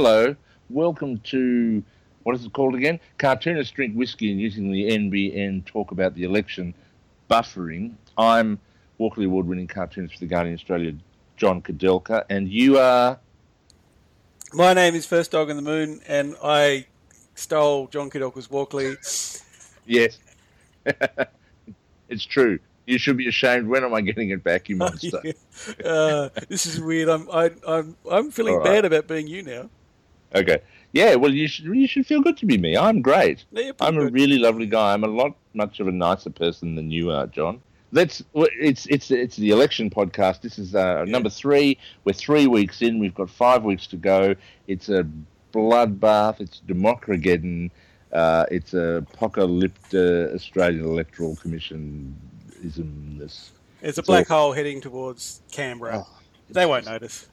Hello, welcome to what is it called again? Cartoonists drink whiskey and using the NBN talk about the election buffering. I'm Walkley Award-winning cartoonist for the Guardian Australia, John Kudelka, and you are. My name is First Dog on the Moon, and I stole John Kudelka's Walkley. Yes, it's true. You should be ashamed. When am I getting it back, you monster? uh, this is weird. I'm I, I'm I'm feeling right. bad about being you now. Okay. Yeah, well, you should you should feel good to be me. I'm great. Yeah, I'm a good. really lovely guy. I'm a lot much of a nicer person than you are, John. Let's. It's it's it's the election podcast. This is uh, number three. We're three weeks in. We've got five weeks to go. It's a bloodbath. It's Democrageddon. Uh, it's a apocalyptic Australian Electoral Commission ismness. It's a So- black hole heading towards Canberra. Oh, they won't notice.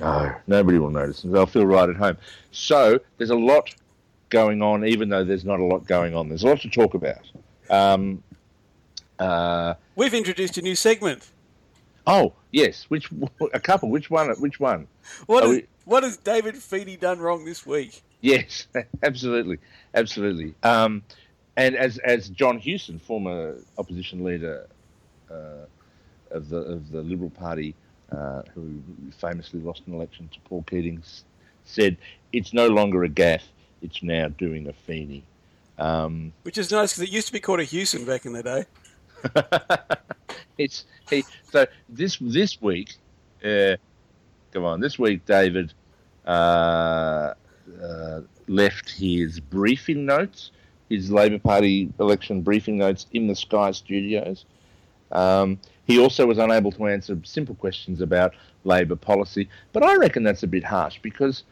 No, nobody will notice. They'll feel right at home. So there's a lot going on, even though there's not a lot going on. There's a lot to talk about. Um, uh, We've introduced a new segment. oh yes, which a couple? Which one? Which one? What, we- what has David Feeney done wrong this week? Yes, absolutely, absolutely. Um, and as as John Hewson, former opposition leader uh, of the of the Liberal Party, uh, who famously lost an election to Paul Keating, said, "It's no longer a gaff; it's now doing a Feeney." Um, Which is nice because it used to be called a Hewson back in the day. it's he, so this this week. Uh, come on, this week, David uh, uh, left his briefing notes, his Labor Party election briefing notes, in the Sky Studios. Um, he also was unable to answer simple questions about Labor policy, but I reckon that's a bit harsh because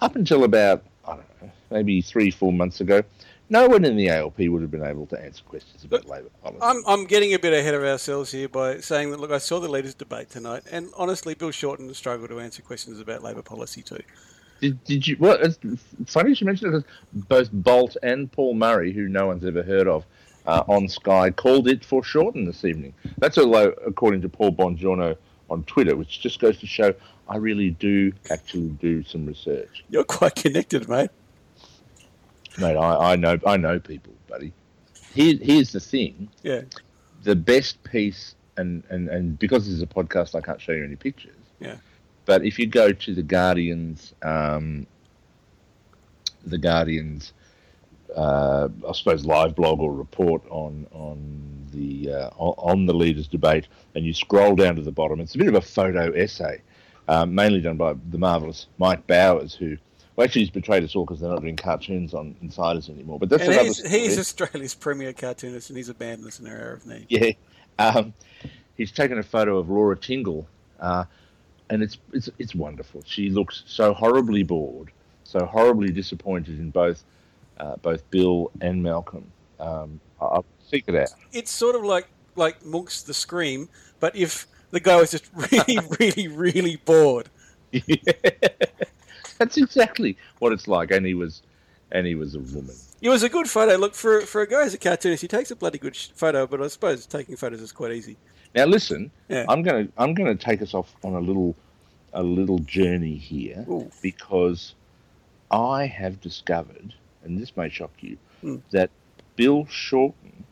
up until about I don't know, maybe three, four months ago, no one in the ALP would have been able to answer questions about Labor policy. I'm, I'm getting a bit ahead of ourselves here by saying that, look, I saw the leaders' debate tonight, and honestly, Bill Shorten struggled to answer questions about Labor policy too. Did, did you? Well, it's funny you should mention it because both Bolt and Paul Murray, who no one's ever heard of, uh, on Sky, called it foreshortened this evening. That's although, according to Paul Bongiorno on Twitter, which just goes to show I really do actually do some research. You're quite connected, mate. Mate, I, I know I know people, buddy. Here, here's the thing: Yeah, the best piece, and, and, and because this is a podcast, I can't show you any pictures. Yeah. But if you go to the Guardian's, um, the Guardian's, uh, I suppose live blog or report on on the uh, on the leaders' debate, and you scroll down to the bottom, it's a bit of a photo essay, um, mainly done by the marvelous Mike Bowers, who. Well, actually, he's betrayed us all because they're not doing cartoons on Insiders anymore. But that's and another he's, he's Australia's premier cartoonist, and he's abandoned us in our hour of need. Yeah, um, he's taken a photo of Laura Tingle, uh, and it's it's it's wonderful. She looks so horribly bored, so horribly disappointed in both uh, both Bill and Malcolm. Um, I'll seek it out. It's sort of like like Munch's The Scream, but if the guy was just really, really, really bored. That's exactly what it's like, and he was and he was a woman. It was a good photo. Look, for, for a guy who's a cartoonist, he takes a bloody good photo, but I suppose taking photos is quite easy. Now listen, Yeah. I'm gonna I'm gonna take us off on a little a little journey here Ooh. because I have discovered, and this may shock you, Hmm. that Bill Shorten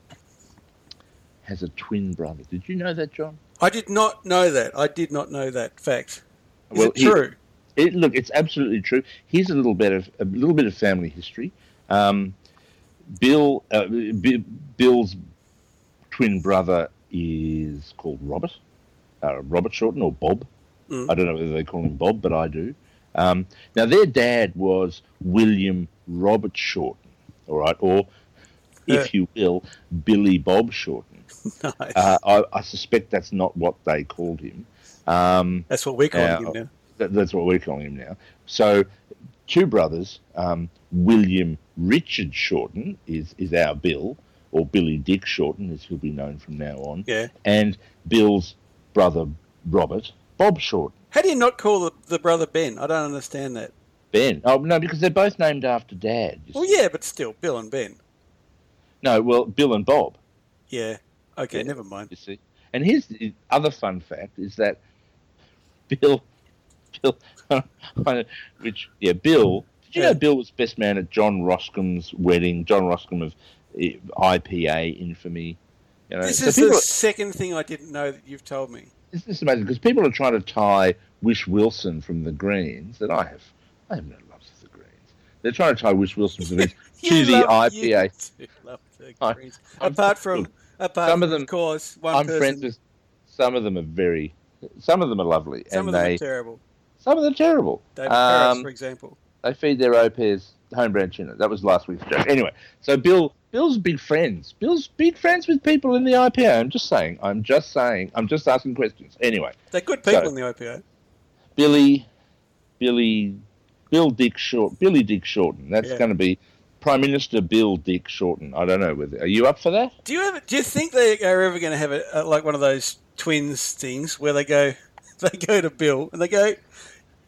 has a twin brother. Did you know that, John? I did not know that. I did not know that fact. Is Well, it true? It, look, it's absolutely true. Here's a little bit of a little bit of family history. Um, Bill, uh, B- Bill's twin brother is called Robert, uh, Robert Shorten or Bob. Mm. I don't know whether they call him Bob, but I do. Um, now, their dad was William Robert Shorten, all right, or if you will, Billy Bob Shorten. nice. Uh, I, I suspect that's not what they called him. Um, That's what we're calling now- him now. that, that's what we're calling him now. So, two brothers, um, William Richard Shorten is, is our Bill, or Billy Dick Shorten, as he'll be known from now on, Yeah. and Bill's brother, Robert, Bob Shorten. How do you not call the, the brother Ben? I don't understand that. Ben. Oh, no, because they're both named after Dad. Well, yeah, but still, Bill and Ben. No, well, Bill and Bob, Yeah. Okay, Yeah. never mind. you see. And here's the other fun fact is that Bill Bill, which yeah, Bill. Did you Yeah. know Bill was best man at John Roskam's wedding? John Roscombe of eh, IPA infamy. You know, This so is the are- second thing I didn't know that you've told me. Isn't this amazing? Because people are trying to tie Whish-Wilson from the Greens, that I have, I have no love for the Greens. They're trying to tie Whish-Wilson from the Greens to You the love- you IPA. do love the Greens. I'm- apart from, look, apart some from, of them- of course, one I'm person. friends with some of them are very, some of them are lovely, some of them they, are terrible. some of them are terrible. David Harris, Um, for example. they feed their au pairs home brand tuna. That was last week's joke. Anyway, so Bill, Bill's big friends. Bill's big friends with people in the IPA. I'm just saying. I'm just saying. I'm just asking questions. Anyway, They're good people so- in the IPO. Billy, Billy, Bill Dick Short, Billy Dick Shorten. That's Yeah. going to be Prime Minister Bill Dick Shorten. I don't know whether are you up for that? Do you ever? Do you think they are ever going to have a, like one of those twins things where they go, they go to Bill and they go,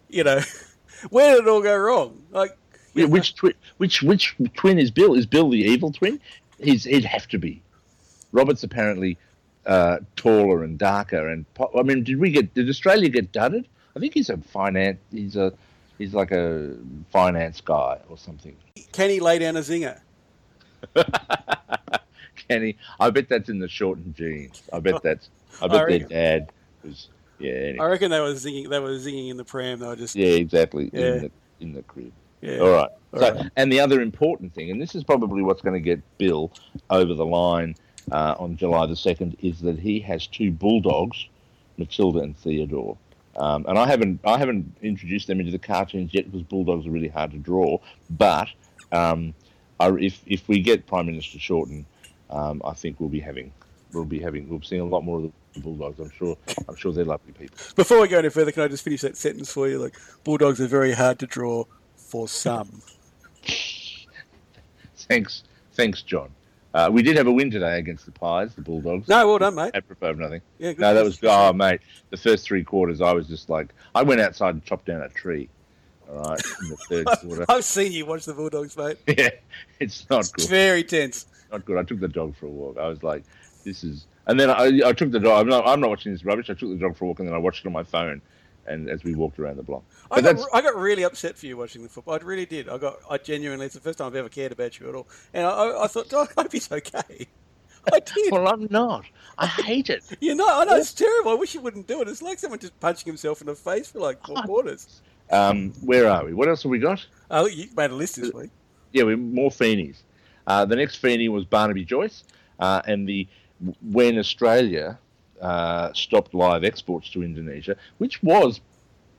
you know, where did it all go wrong? Like, know, Which twi- which which twin is Bill? Is Bill the evil twin? He's he'd have to be. Robert's apparently uh, taller and darker, and po- I mean, did we get? Did Australia get dudded? I think he's a finance. He's a he's like a finance guy or something. can he lay down a zinger? Can he? I bet that's in the shortened genes. I bet that's. I I bet their dad was. Yeah. Anyway. I reckon they were zinging. They were zinging in the pram. They were just Yeah, exactly. Yeah. In the in the crib. yeah. All right. All so, right. and the other important thing, and this is probably what's going to get Bill over the line uh, on July the second, is that he has two bulldogs, Matilda and Theodore. Um, and I haven't I haven't introduced them into the cartoons yet because bulldogs are really hard to draw. But um, I, if if we get Prime Minister Shorten, um, I think we'll be having we'll be having we'll be seeing a lot more of the bulldogs. I'm sure I'm sure they're lovely people. Before we go any further, can I just finish that sentence for you? Like, bulldogs are very hard to draw for some. Thanks, thanks, John. Uh, we did have a win today against the Pies, the Bulldogs. No, well done, mate. I prefer nothing. Yeah, good. No, that was oh mate. The first three quarters, I was just like, I went outside and chopped down a tree. All right, in the third quarter. I've seen you watch the Bulldogs, mate. yeah, it's not It's good. very tense. Not good. I took the dog for a walk. I was like, this is. And then I, I took the dog. I'm not, I'm not watching this rubbish. I took the dog for a walk, and then I watched it on my phone. And as we walked around the block, I got, I got really upset for you watching the football. I really did. I got, I genuinely, it's the first time I've ever cared about you at all. And I, I, I thought, oh, I hope he's okay. I did. well, I'm not. I hate it. You know, I know it's terrible. I wish you wouldn't do it. It's like someone just punching himself in the face for like four quarters. Um, where are we? What else have we got? Oh, you made a list this week. yeah, we more Feenies. Uh, the next Feenie was Barnaby Joyce, uh, and the when Australia uh, stopped live exports to Indonesia, which was,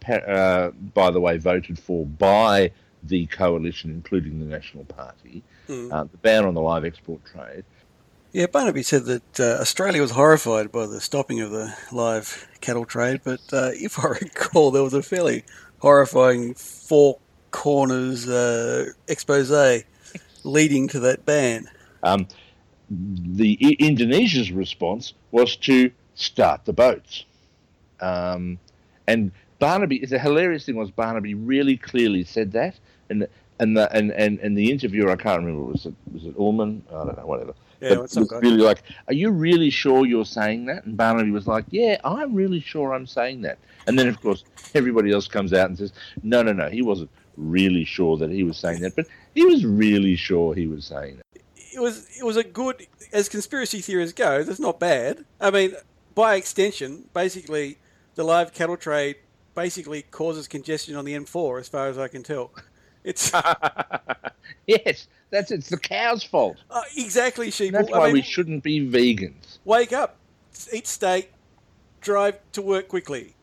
uh, by the way, voted for by the coalition, including the National Party, Hmm. uh, the ban on the live export trade. Yeah, Barnaby said that uh, Australia was horrified by the stopping of the live cattle trade, but uh, if I recall, there was a fairly horrifying four corners uh, expose leading to that ban. Um, the I- Indonesia's response was to start the boats. Um, and Barnaby, is the hilarious thing was Barnaby really clearly said that, and and the and, and, and the interviewer, I can't remember, was it was it Uhlmann? I don't know, whatever. Yeah, but what's was really like, are you really sure you're saying that? And Barnaby was like, yeah, I'm really sure I'm saying that. And then of course everybody else comes out and says, no, no, no, he wasn't really sure that he was saying that, but he was really sure he was saying that. It was it was a good as conspiracy theories go. That's not bad. I mean, by extension, basically, the live cattle trade basically causes congestion on the M4, as far as I can tell. It's yes, that's it's the cow's fault. uh, exactly sheep. That's I why mean, we shouldn't be vegans. wake up, eat steak, drive to work quickly,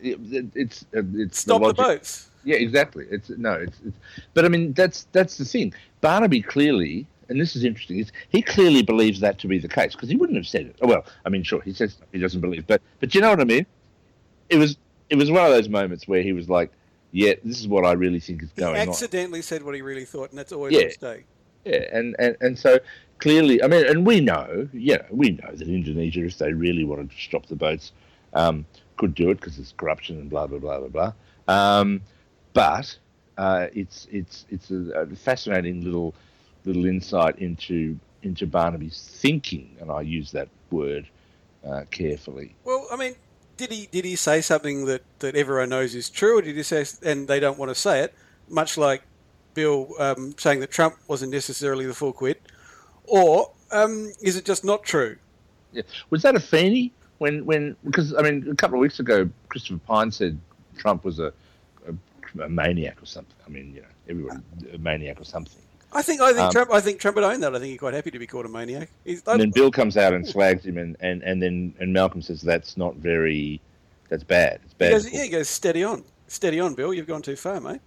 It, it- it's uh, it's stop the, logic. boats. Yeah, exactly. It's no, it's, it's but I mean that's that's the thing. Barnaby clearly, and this is interesting. Is he clearly believes that to be the case because he wouldn't have said it. Oh, well, I mean, sure, he says he doesn't believe, but but you know what I mean. It was it was one of those moments where he was like, "Yeah, this is what I really think is He going on." accidentally said what he really thought, and that's always Yeah. a mistake. Yeah, and, and, and so clearly, I mean, and we know, yeah, we know that Indonesia, if they really wanted to stop the boats, um, could do it because it's corruption and blah blah blah blah blah. Um, but uh, it's it's it's a, a fascinating little little insight into into Barnaby's thinking, and I use that word uh, carefully. Well, I mean, did he did he say something that, that everyone knows is true, or did he say and they don't want to say it? Much like Bill um, saying that Trump wasn't necessarily the full quid, or um, is it just not true? Yeah. Was that a Feeney? When when because I mean a couple of weeks ago, Christopher Pyne said Trump was a, a, a maniac or something. I mean, you know, everybody a maniac or something. I think I think um, Trump I think Trump would own that. I think he's quite happy to be called a maniac. He's, and then Bill comes out and slags him, and, and, and then and Malcolm says that's not very, that's bad. It's bad. He goes, yeah, he goes steady on, steady on, Bill. You've gone too far, mate.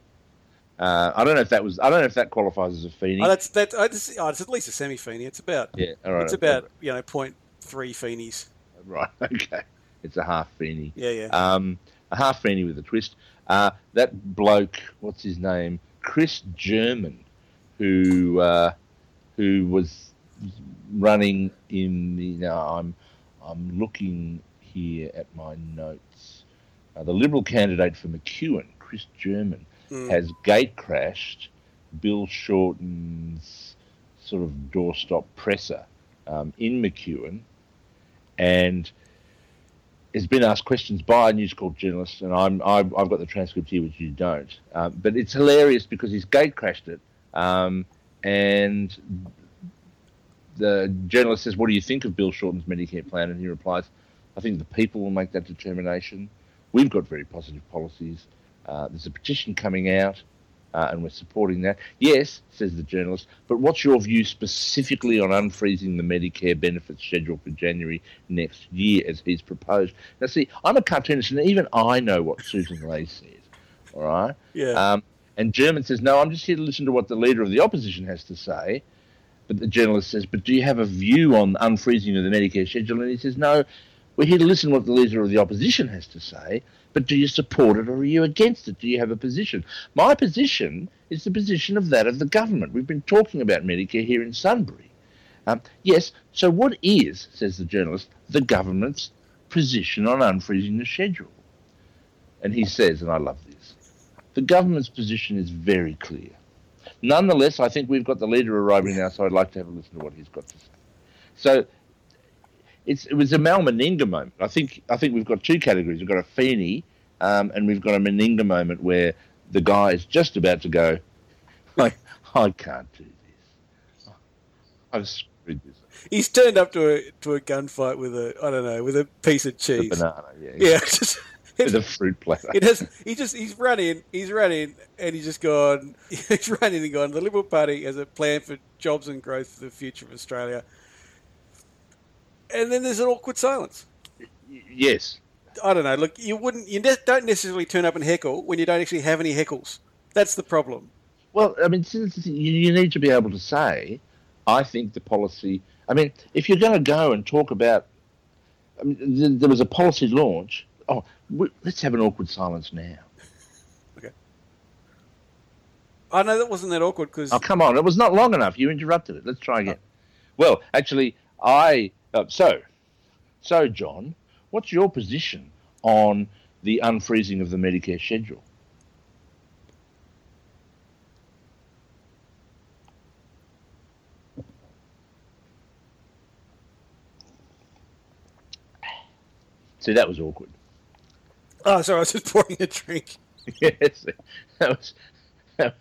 Uh, I don't know if that was. I don't know if that qualifies as a Feeney. Oh, that's that. Oh, it's, oh, it's at least a semi Feeney. It's about. Yeah, all right. It's about you know point three Feenies. Right. Okay. It's a half Feeney. Yeah, yeah. Um, a half Feeney with a twist. Uh, that bloke, what's his name? Chris Jermyn, who uh, who was running in the. Now I'm I'm looking here at my notes. Uh, the Liberal candidate for McEwen, Chris Jermyn mm. has gate crashed Bill Shorten's sort of doorstop presser um, in McEwen and has been asked questions by a News Corp journalist, and I'm, I've, I've got the transcript here, which you don't. Um, but it's hilarious because he's gate crashed it, um, and the journalist says, "What do you think of Bill Shorten's Medicare plan?" And he replies, "I think the people will make that determination. We've got very positive policies. Uh, there's a petition coming out, uh, and we're supporting that. Yes, says the journalist, but what's your view specifically on unfreezing the Medicare benefits schedule for January next year as he's proposed? Now, see, I'm a cartoonist, and even I know what Susan Ley says. All right? Yeah. Um, and Jermyn says, no, I'm just here to listen to what the leader of the opposition has to say. But the journalist says, but do you have a view on unfreezing of the Medicare schedule? And he says, no, we're here to listen to what the leader of the opposition has to say, but do you support it or are you against it? Do you have a position? My position is the position of that of the government. We've been talking about Medicare here in Sunbury. Um, yes, so what is, says the journalist, the government's position on unfreezing the schedule? And he says, and I love this, the government's position is very clear. Nonetheless, I think we've got the leader arriving now, so I'd like to have a listen to what he's got to say. So it's it was a Mal Meninga moment. I think I think we've got two categories. We've got a Feeney, um, and we've got a Meninga moment where the guy is just about to go. Like I can't do this. I've screwed this. He's turned up to a to a gunfight with a I don't know with a piece of cheese. A banana, yeah. Yeah. With a fruit platter. It has. He just he's running. He's running, and he's just gone. He's running and gone. The Liberal Party has a plan for jobs and growth for the future of Australia and then there's an awkward silence. Yes. I don't know. Look, you wouldn't. You ne- don't necessarily turn up and heckle when you don't actually have any heckles. That's the problem. Well, I mean, you need to be able to say, I think the policy. I mean, if you're going to go and talk about, I mean, there was a policy launch. Oh, let's have an awkward silence now. Okay. I know that wasn't that awkward because. Oh, come on! It was not long enough. You interrupted it. Let's try again. Oh. Well, actually, I uh, so, so John, what's your position on the unfreezing of the Medicare schedule? See, that was awkward. Oh, sorry, I was just pouring a drink. yes, that was. That,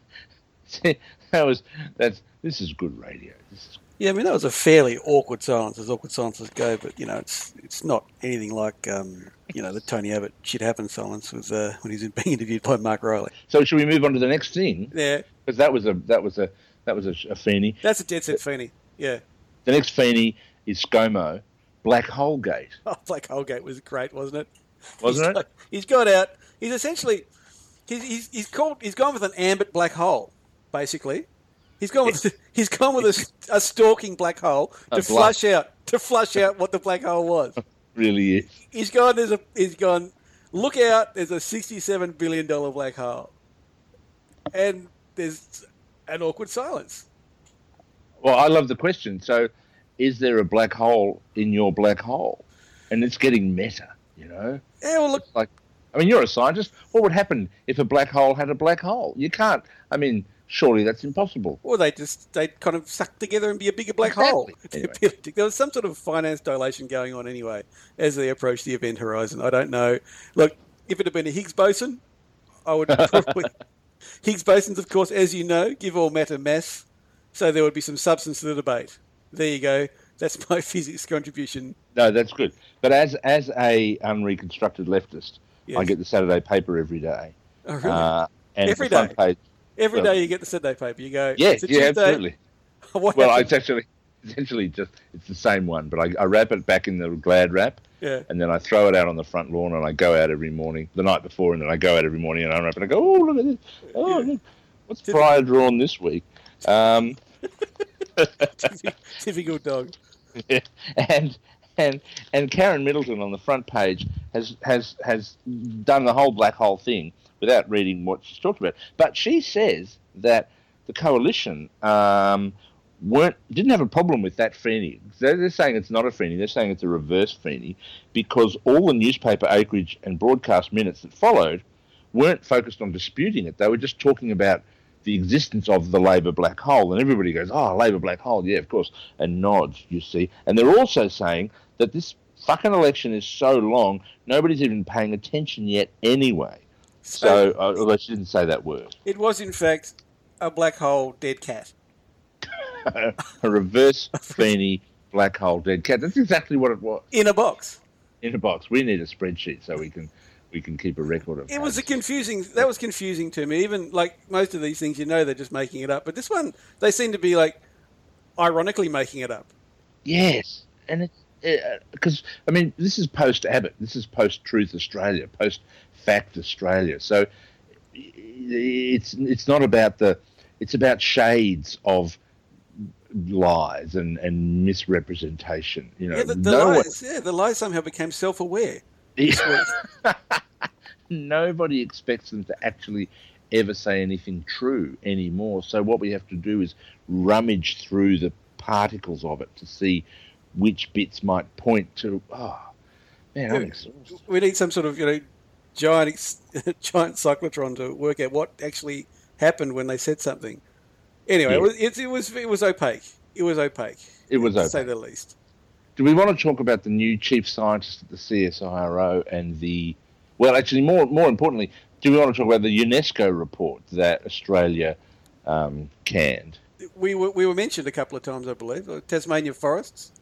that was. That's. This is good radio. This is yeah, I mean that was a fairly awkward silence, as awkward silences go. But you know, it's it's not anything like um, you know the Tony Abbott shit happens silence with uh, when he's being interviewed by Mark Riley. So should we move on to the next thing? Yeah, because that was a that was a that was a, a Feeney. That's a dead set Feeney. Yeah. The next Feeney is ScoMo, Black Hole Gate. Oh, Black Hole Gate was great, wasn't it? Wasn't he's it? Got, he's got out. He's essentially he's, he's he's called he's gone with an ambit black hole, basically. He's gone with he's gone with a, a stalking black hole to flush out to flush out what the black hole was. really is. He's gone. There's a. He's gone. Look out! There's a sixty-seven billion dollar black hole, and there's an awkward silence. Well, I love the question. So, is there a black hole in your black hole? And it's getting meta, you know. Yeah. Well, look. It's like I mean, you're a scientist. What would happen if a black hole had a black hole? You can't. I mean, surely that's impossible. Or they just they kind of suck together and be a bigger black Exactly. hole. Anyway. There was some sort of finance dilation going on anyway as they approached the event horizon. I don't know. Look, if it had been a Higgs boson, I would probably. Higgs bosons, of course, as you know, give all matter mass, so there would be some substance to the debate. There you go. That's my physics contribution. No, that's good. But as as a unreconstructed leftist, I get the Saturday paper every day. Oh, really? Uh, and Every day? page. Every well- day you get the Saturday paper. You go. Yes, "It's yeah, Tuesday." absolutely. Well, happened? it's actually it's actually just it's the same one, but I, I wrap it back in the glad wrap, yeah. and then I throw it out on the front lawn, and I go out every morning the night before, and then I go out every morning and unwrap it. and I go, oh look at this! Oh Yeah. look, what's Typical. Pryor drawn this week? Um, Typical dog. and and and Karen Middleton on the front page has has has done the whole black hole thing without reading what she's talked about. But she says that the coalition um, weren't didn't have a problem with that Feeney. They're, they're saying it's not a Feeney. They're saying it's a reverse Feeney because all the newspaper acreage and broadcast minutes that followed weren't focused on disputing it. They were just talking about the existence of the Labor black hole, and everybody goes, "Oh, Labor black hole, yeah, of course," and nods. You see, and they're also saying that this fucking election is so long, nobody's even paying attention yet, anyway. So, uh, although she didn't say that word, It was, in fact, a black hole dead cat. a reverse Feeney black hole dead cat. That's exactly what it was In a box. in a box. We need a spreadsheet so we can we can keep a record of It was a confusing. That was confusing to me. Even like most of these things, you know, they're just making it up. But this one, they seem to be like, ironically making it up. Yes, and it's because uh, I mean this is post Abbott, this is post Truth Australia, post Fact Australia. So it's it's not about the it's about shades of lies and and misrepresentation. You know, Yeah, the, the no one- lies. Yeah, the lies somehow became self-aware. nobody expects them to actually ever say anything true anymore. So what we have to do is rummage through the particles of it to see which bits might point to. Oh, man, I'm exhausted. We need some sort of you know giant giant cyclotron to work out what actually happened when they said something. Anyway, Yeah. it, was, it, it was it was opaque. It was opaque. It was to say the least. Do we want to talk about the new chief scientist at the CSIRO and the? Well, actually, more more importantly, do we want to talk about the UNESCO report that Australia um, canned? We were we were mentioned a couple of times, I believe. uh, Tasmania forests,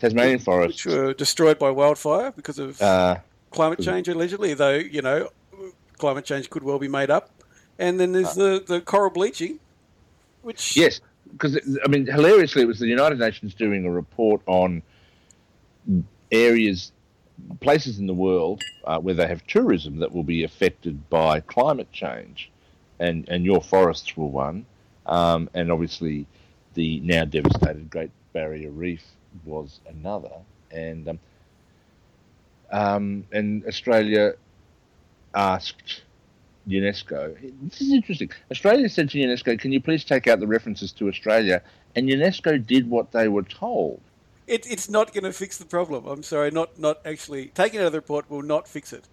Tasmanian which forests. were destroyed by wildfire because of Uh, climate change, allegedly. Though you know, climate change could well be made up. And then there's the the coral bleaching, which Yes, because I mean, hilariously, it was the United Nations doing a report on areas, places in the world uh, where they have tourism that will be affected by climate change, and and your forests were one, um, and obviously, the now devastated Great Barrier Reef was another, and um, um, and Australia asked UNESCO. This is interesting. Australia said to UNESCO, "Can you please take out the references to Australia?" And UNESCO did what they were told. It, it's not going to fix the problem. I'm sorry, not not actually taking it out of the report will not fix it.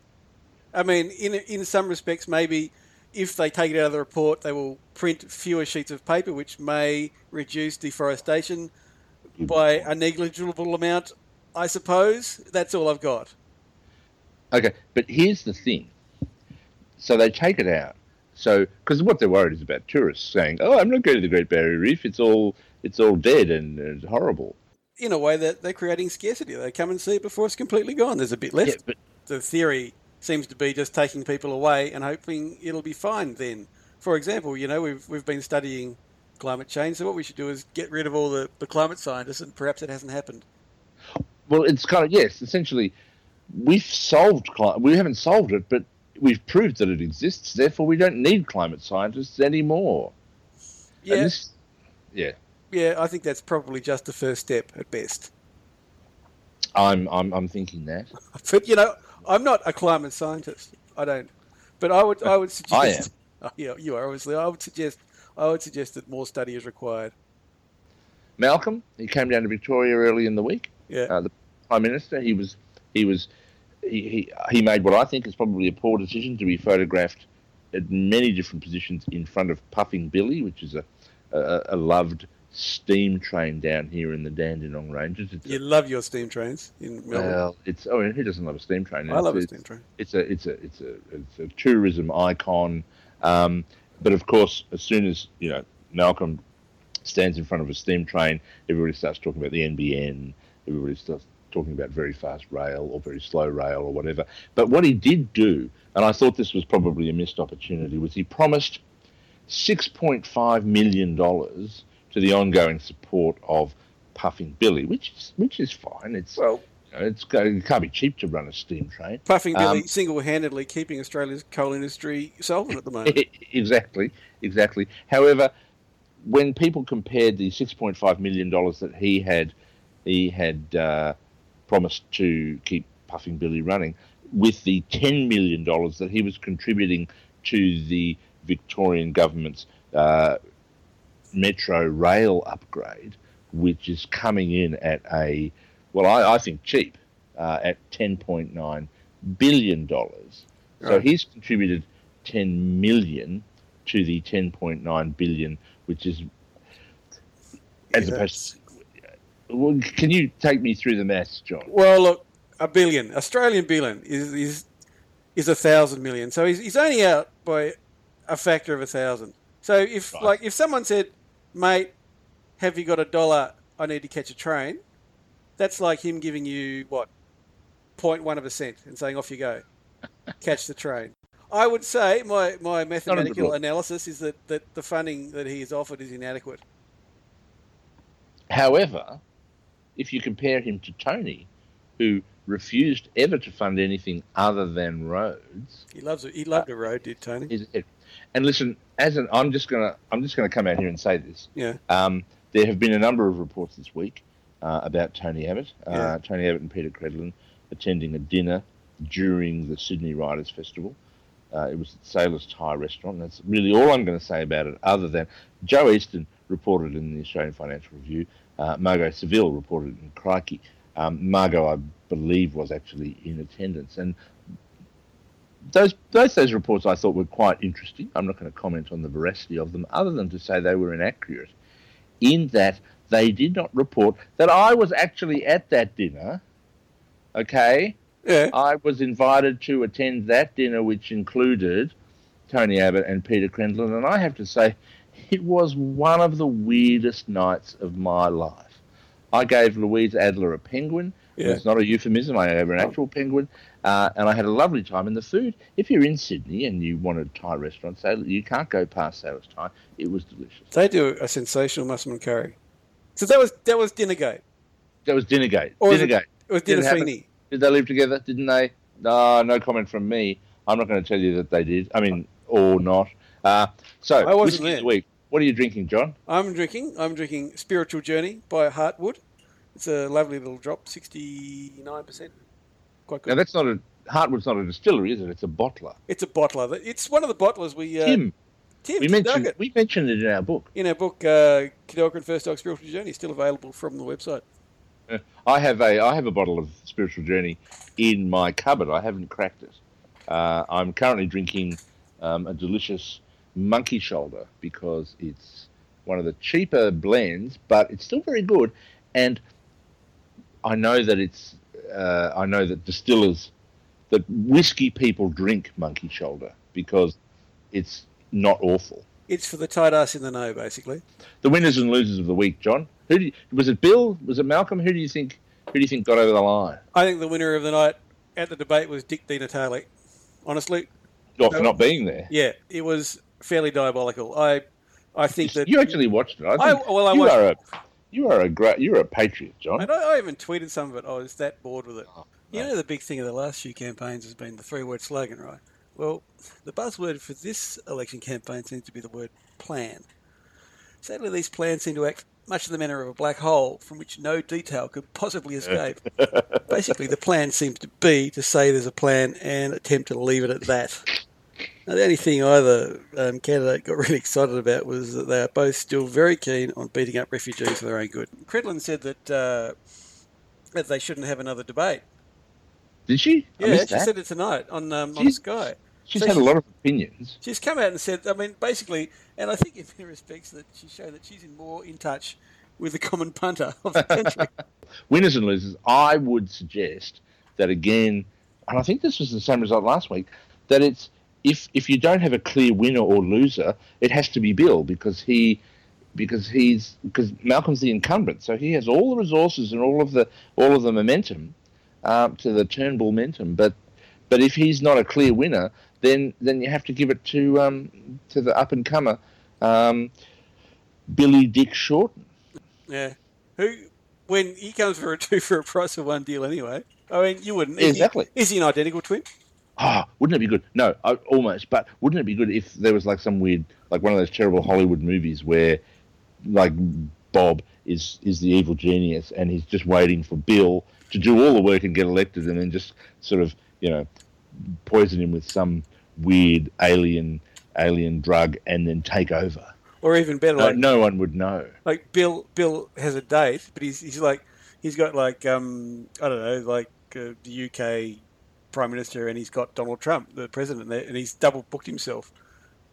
I mean, in in some respects, maybe if they take it out of the report, they will print fewer sheets of paper, which may reduce deforestation by a negligible amount. I suppose that's all I've got. Okay, but here's the thing. So they take it out. So because what they're worried is about tourists saying, "Oh, I'm not going to the Great Barrier Reef. It's all it's all dead and it's horrible." In a way that they're creating scarcity. They come and see it before it's completely gone. There's a bit left. Yeah, but the theory seems to be just taking people away and hoping it'll be fine then. For example, you know, we've, we've been studying climate change, so what we should do is get rid of all the, the climate scientists, and perhaps it hasn't happened. well, it's kind of yes. Essentially, we've solved climate. We haven't solved it, but we've proved that it exists. Therefore, we don't need climate scientists anymore. And Yeah, yeah. I think that's probably just the first step at best. I'm I'm I'm thinking that. But you know, I'm not a climate scientist. I don't. But I would I would suggest. I Oh, yeah, you are obviously. I would suggest I would suggest that more study is required. Malcolm, he came down to Victoria early in the week. Yeah. Uh, the prime minister, he was he was he, he he made what I think is probably a poor decision to be photographed at many different positions in front of Puffing Billy, which is a a, a loved steam train down here in the Dandenong Ranges. It's you a, love your steam trains in Melbourne. Well, it's oh, who doesn't love a steam train? I it's, love a steam train. It's a it's a it's a it's a tourism icon. Um, but of course, as soon as you know Malcolm stands in front of a steam train, everybody starts talking about the NBN. Everybody starts talking about very fast rail or very slow rail or whatever. But what he did do, and I thought this was probably a missed opportunity, was he promised $6.5 million to the ongoing support of Puffing Billy, which is which is fine. It's well, you know, it's it can't be cheap to run a steam train. Puffing Billy um, single-handedly keeping Australia's coal industry solvent at the moment. exactly, exactly. However, when people compared the 6.5 million dollars that he had he had uh, promised to keep Puffing Billy running with the $10 million that he was contributing to the Victorian government's uh, metro rail upgrade, which is coming in at a, well, I, I think cheap, uh, at $10.9 billion. So he's contributed 10 million to the 10.9 billion, which is as opposed to well, can you take me through the maths, John? Well, look, a billion Australian billion is is is a thousand million. So he's, he's only out by a factor of a thousand. So if right. like if someone said, "Mate, have you got a dollar? I need to catch a train," that's like him giving you what 0.1 of a cent and saying, "Off you go, catch the train." I would say my, my mathematical analysis is that, that the funding that he has offered is inadequate. However, if you compare him to Tony, who refused ever to fund anything other than roads. He loves it. He loved uh, a road, did Tony? And listen, as an, I'm just gonna, I'm just gonna come out here and say this. Yeah. Um, there have been a number of reports this week uh, about Tony Abbott, uh, yeah. Tony Abbott and Peta Credlin attending a dinner during the Sydney Writers Festival. Uh, it was at Sailor's Thai restaurant. That's really all I'm going to say about it, other than Joe Aston reported in the Australian Financial Review uh, Margot Saville reported in Crikey. Um, Margot, I believe, was actually in attendance. And those, those those reports I thought were quite interesting. I'm not going to comment on the veracity of them, other than to say they were inaccurate, in that they did not report that I was actually at that dinner. Okay, yeah. I was invited to attend that dinner, which included Tony Abbott and Peta Credlin, and I have to say it was one of the weirdest nights of my life. I gave Louise Adler a penguin. Yeah. It's not a euphemism. I gave her an actual penguin, uh, and I had a lovely time. And the food, if you're in Sydney and you want a Thai restaurant, say you can't go past Sailor's Thai. It was delicious. They do a sensational mushroom curry. So that was that was Dinnergate. That was Dinnergate. Or Dinnergate. It was Dinner Sweeney. Did they live together? Didn't they? No, no comment from me. I'm not going to tell you that they did. I mean, or not. Uh, so, I wasn't there. week. What are you drinking, John? I'm drinking. I'm drinking Spiritual Journey by Heartwood. It's a lovely little drop, sixty nine percent. Quite good. Now that's not a Heartwood's not a distillery, is it? It's a bottler. It's a bottler. It's one of the bottlers we. Uh, Tim. Tim. We mentioned. We mentioned it in our book. In our book, uh, and First Dog Spiritual Journey, still available from the website. Uh, I have a I have a bottle of Spiritual Journey in my cupboard. I haven't cracked it. Uh, I'm currently drinking um, a delicious Monkey Shoulder because it's one of the cheaper blends, but it's still very good. And I know that it's uh, I know that distillers, that whiskey people drink Monkey Shoulder because it's not awful. It's for the tight ass in the know, basically. The winners and losers of the week, John. Who you, was it? Bill? Was it Malcolm? Who do you think? Who do you think got over the line? I think the winner of the night at the debate was Dick Di Natale. Honestly, oh, for not being there. Yeah, it was fairly diabolical. I I think that you actually watched it. I, I well, I you watched, are a you are a great you're a patriot, John. And I, I, even tweeted some of it. I was that bored with it. Oh, you know, the big thing of the last few campaigns has been the three-word slogan, right? Well, the buzzword for this election campaign seems to be the word plan. Sadly, these plans seem to act much in the manner of a black hole from which no detail could possibly escape. Basically, the plan seems to be to say there's a plan and attempt to leave it at that. Now, the only thing either um, candidate got really excited about was that they are both still very keen on beating up refugees for their own good. Credlin said that uh, that they shouldn't have another debate. Did she? I Yeah, she that. said it tonight on um, on Sky. She's so had a lot of opinions. She's come out and said, I mean, basically, and I think in many respects that she showed that she's in more in touch with the common punter of the country. Winners and losers. I would suggest that again, and I think this was the same result last week. That it's if if you don't have a clear winner or loser, it has to be Bill because he because he's because Malcolm's the incumbent, so he has all the resources and all of the all of the momentum uh, to the Turnbull momentum. But but if he's not a clear winner, then then you have to give it to um, to the up and comer, um, Billy Dick Shorten. yeah, who when he comes for a two for a price of one deal anyway. I mean, you wouldn't is Exactly. He, is he an identical twin? Oh, wouldn't it be good? No, I, almost. But wouldn't it be good if there was like some weird, like one of those terrible Hollywood movies where, like, Bob is is the evil genius and he's just waiting for Bill to do all the work and get elected, and then just sort of, you know, poison him with some weird alien alien drug and then take over. Or even better, No, like no one would know. like Bill Bill has a date, but he's he's like he's got like um I don't know like uh, the UK prime minister and he's got Donald Trump the president and he's double booked himself.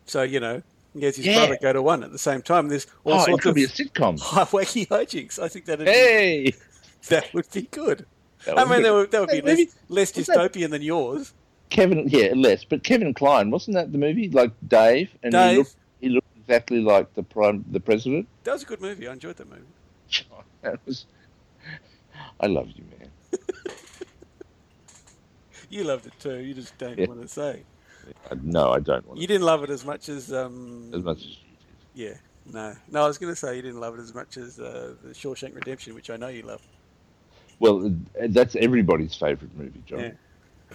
So you know he has his Yeah. brother go to one at the same time. There's all Oh, it sorts could of be a sitcom. wacky hijinks. I think that Hey, that would be good. That I mean, good. that would, that would be Hey, less, maybe- less was that- dystopian than yours. Kevin, yeah, less, but Kevin Kline wasn't that the movie like Dave? And Dave. he looked, he looked exactly like the prime, the president. That was a good movie. I enjoyed that movie. That was. I love you, man. You loved it too. You just don't Yeah. want to say. No, I don't want You to, didn't love it as much as um, as much as you Yeah, no, no. I was going to say you didn't love it as much as uh, the Shawshank Redemption, which I know you love. Well, uh, that's everybody's favorite movie, John. Yeah.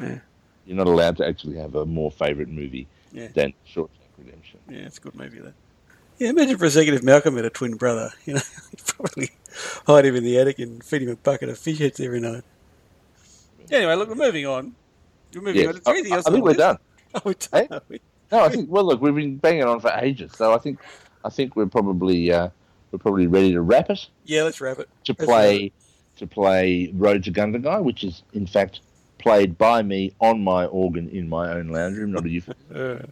Yeah. You're not allowed to actually have a more favorite movie Yeah. than Shawshank Redemption. Yeah, it's a good movie though. Yeah, imagine for a second if Malcolm had a twin brother. You know, he'd probably hide him in the attic and feed him a bucket of fish heads every night. Anyway, look, we're moving on. We're moving Yes, on. There I, I think we're done. Oh, we're done. Hey? are we? No, I think. Well, look, we've been banging on for ages, so I think, I think we're probably, uh, we're probably ready to wrap it. Yeah, let's wrap it. to Let's play to play Road to Gundagai, which is in fact played by me on my organ in my own lounge room, not a euphemism.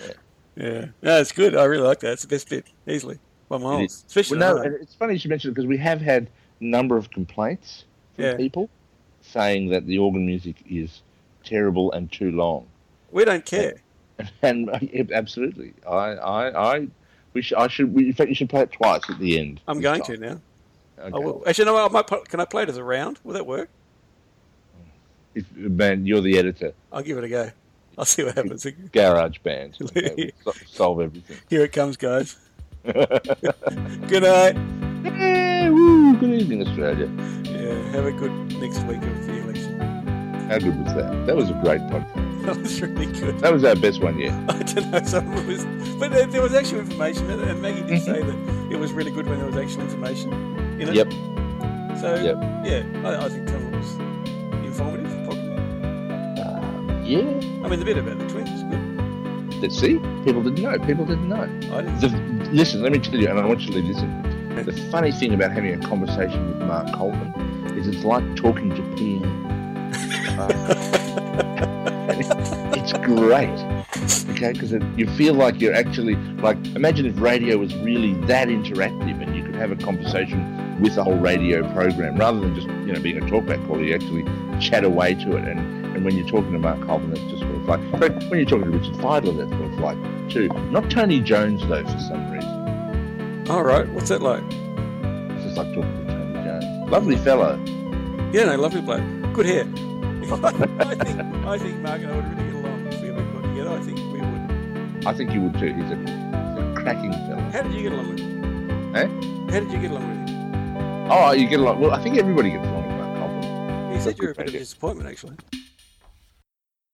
Uh, yeah, no, it's good. I really like that. It's the best bit, easily by miles. Especially Well, no, home. it's funny you should mention it because we have had a number of complaints from Yeah. people saying that the organ music is terrible and too long. we don't care. And uh, yeah, absolutely, I, I, I, we should, I should. We, in fact, you should play it twice at the end. I'm going time. to now. Okay. I will. Actually, no, I might, can I play it as a round? Will that work? If, man, you're the editor. I'll give it a go. I'll see what happens. Garage band. Okay, we'll solve everything. Here it comes, guys. Good night. Yeah, woo, good evening, Australia. Yeah, have a good next week of the election. How good was that? That was a great podcast. That was really good. That was our best one yet. I don't know, of it was, but there, there was actual information, in it, and Maggie did say that it was really good when there was actual information in it. Yep. So Yep. yeah, I, I think some of it was informative. Probably. Uh, yeah. I mean, the bit about the twins is good. Let's see. People didn't know. People didn't know. I didn't. The, listen, let me tell you, and I want you to listen. The funny thing about having a conversation with Mark Colvin is it's like talking to PM. it's great. Okay, because you feel like you're actually like imagine if radio was really that interactive and you could have a conversation with a whole radio program rather than just you know being a talkback call. You actually chat away to it, and, and when you're talking to Mark it's just sort of like. But when you're talking to Richard Fidler, that's what it's like too. Not Tony Jones though, for some reason. All right, what's that like? It's just like talking to Tony Jones. Lovely fellow. Yeah, no, lovely bloke. Good hair. I think I think Mark and I would really get along if we ever got together. I think we would. I think you would too. He's a, a cracking fellow. How did you get along with him? Eh? How did you get along with him? Oh, you get along. Well, I think everybody gets along with Mark Colvin. He said you're a bit of a disappointment, actually.